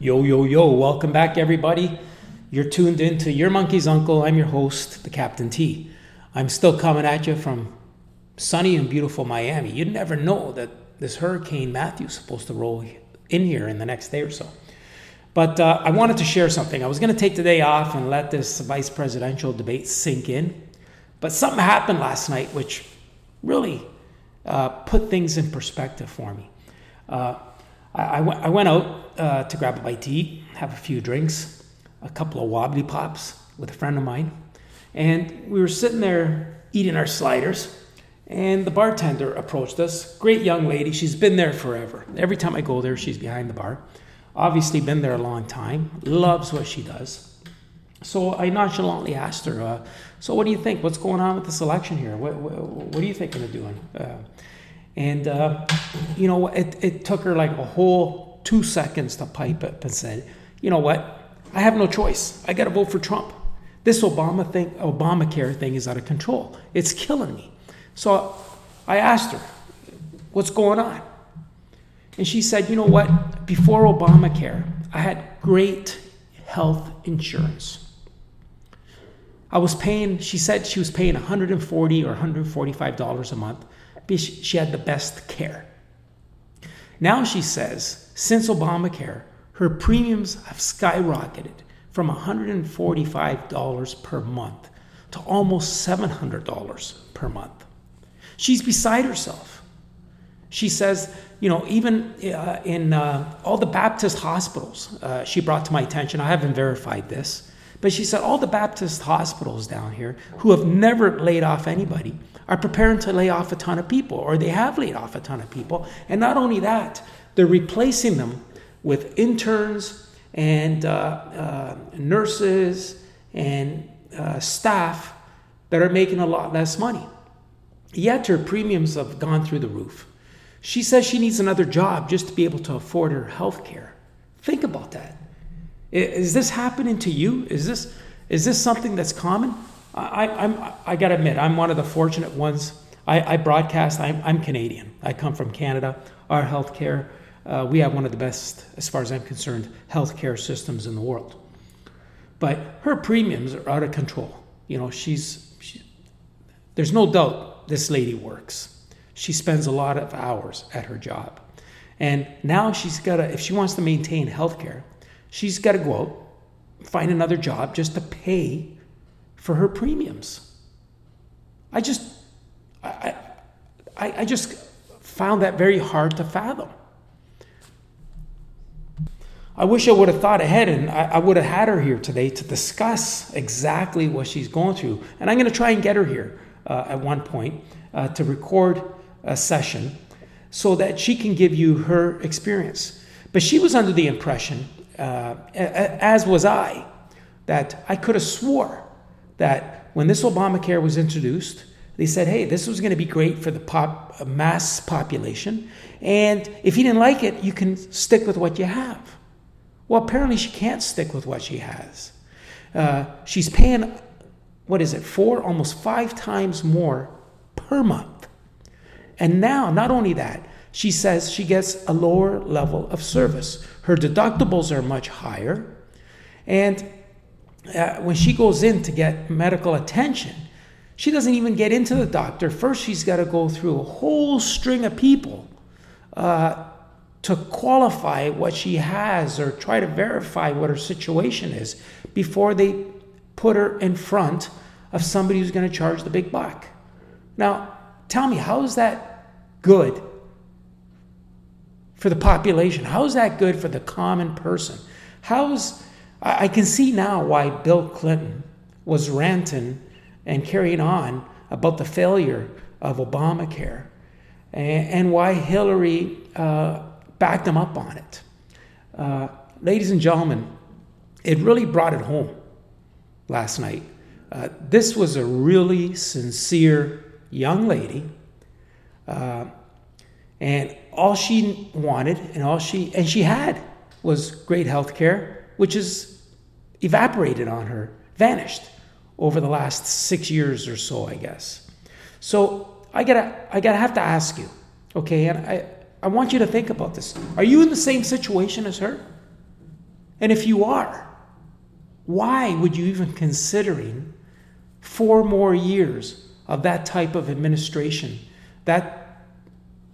Yo, yo, yo, welcome back, everybody. You're tuned in to Your Monkey's Uncle. I'm your host, the Captain T. I'm still coming at you from sunny and beautiful Miami. You'd never know that this Hurricane Matthew's supposed to roll in here in the next day or so. But uh, I wanted to share something. I was going to take the day off and let this vice presidential debate sink in. But something happened last night which really uh, put things in perspective for me. Uh, I, I, went out uh, to grab a bite to eat, have a few drinks, a couple of wobbly pops with a friend of mine, and we were sitting there eating our sliders. And the bartender approached us. Great young lady. She's been there forever. Every time I go there, she's behind the bar. Obviously, been there a long time. Loves what she does. So I nonchalantly asked her, uh, "So what do you think? What's going on with this election here? What, what, what are you thinking of doing?" Uh, and uh, you know, it, it took her like a whole two seconds to pipe up and said, "You know what? I have no choice. I got to vote for Trump. This Obama thing, Obamacare thing, is out of control. It's killing me." So I asked her, "What's going on?" And she said, "You know what? Before Obamacare, I had great health insurance." I was paying, she said she was paying 140 or $145 a month. She had the best care. Now she says, since Obamacare, her premiums have skyrocketed from $145 per month to almost $700 per month. She's beside herself. She says, you know, even uh, in uh, all the Baptist hospitals, uh, she brought to my attention, I haven't verified this, but she said all the Baptist hospitals down here who have never laid off anybody are preparing to lay off a ton of people, or they have laid off a ton of people. And not only that, they're replacing them with interns and uh, uh, nurses and uh, staff that are making a lot less money. Yet her premiums have gone through the roof. She says she needs another job just to be able to afford her health care. Think about that. Is this happening to you? Is this is this something that's common? I, I'm I gotta admit, I'm one of the fortunate ones. I, I broadcast. I'm, I'm Canadian. I come from Canada. Our healthcare, uh, we have one of the best, as far as I'm concerned, healthcare systems in the world. But her premiums are out of control. You know, she's, she, there's no doubt this lady works. She spends a lot of hours at her job. And now she's got to, if she wants to maintain healthcare, she's got to go out, find another job just to pay for her premiums. I just, I, I, I just found that very hard to fathom. I wish I would have thought ahead and I, I would have had her here today to discuss exactly what she's going through. And I'm going to try and get her here uh, at one point uh, to record a session so that she can give you her experience. But she was under the impression, uh, as was I, that I could have swore that when this Obamacare was introduced, they said, hey, this was going to be great for the pop, mass population. And if you didn't like it, you can stick with what you have. Well, apparently she can't stick with what she has. Uh, she's paying, what is it, four, almost five times more per month. And now, not only that, she says she gets a lower level of service. Her deductibles are much higher. And uh, when she goes in to get medical attention, she doesn't even get into the doctor. First, she's got to go through a whole string of people uh, to qualify what she has or try to verify what her situation is before they put her in front of somebody who's going to charge the big buck. Now, tell me, how is that good for the population? How is that good for the common person? How's I can see now why Bill Clinton was ranting and carrying on about the failure of Obamacare and, why Hillary uh, backed him up on it. Uh, ladies and gentlemen, it really brought it home last night. Uh, this was a really sincere young lady, uh, and all she wanted and all she and she had was great health care which has evaporated on her, vanished over the last six years or so, I guess. So I gotta, I gotta have to ask you, okay? And I, I want you to think about this. Are you in the same situation as her? And if you are, why would you even considering four more years of that type of administration, that,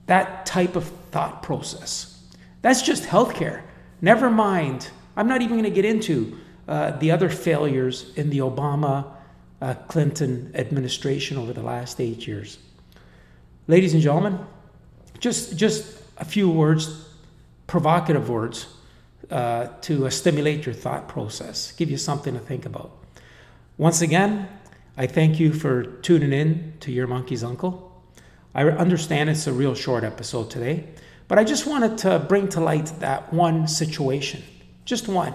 that type of thought process? That's just healthcare. Never mind, I'm not even going to get into uh, the other failures in the Obama uh, Clinton administration over the last eight years. Ladies and gentlemen, just, just a few words, provocative words, uh, to uh, stimulate your thought process, give you something to think about. Once again, I thank you for tuning in to Your Monkey's Uncle. I understand it's a real short episode today, but I just wanted to bring to light that one situation, just one,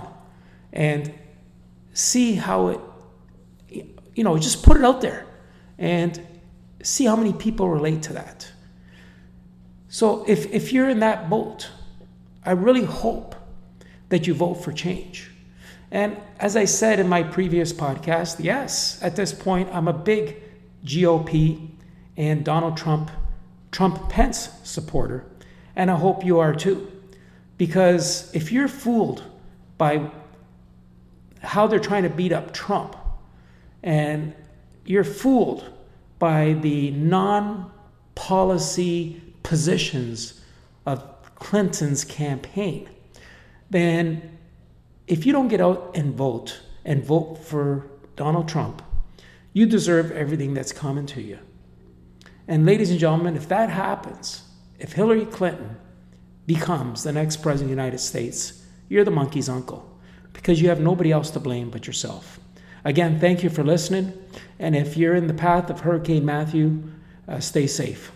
and see how it, you know, just put it out there and see how many people relate to that. So if, if you're in that boat, I really hope that you vote for change. And as I said in my previous podcast, yes, at this point, I'm a big GOP and Donald Trump, Trump Pence supporter. And I hope you are too. Because if you're fooled by how they're trying to beat up Trump, and you're fooled by the non policy positions of Clinton's campaign, then if you don't get out and vote and vote for Donald Trump, you deserve everything that's coming to you. And ladies and gentlemen, if that happens, if Hillary Clinton becomes the next president of the United States, you're the monkey's uncle because you have nobody else to blame but yourself. Again, thank you for listening. And if you're in the path of Hurricane Matthew, uh, stay safe.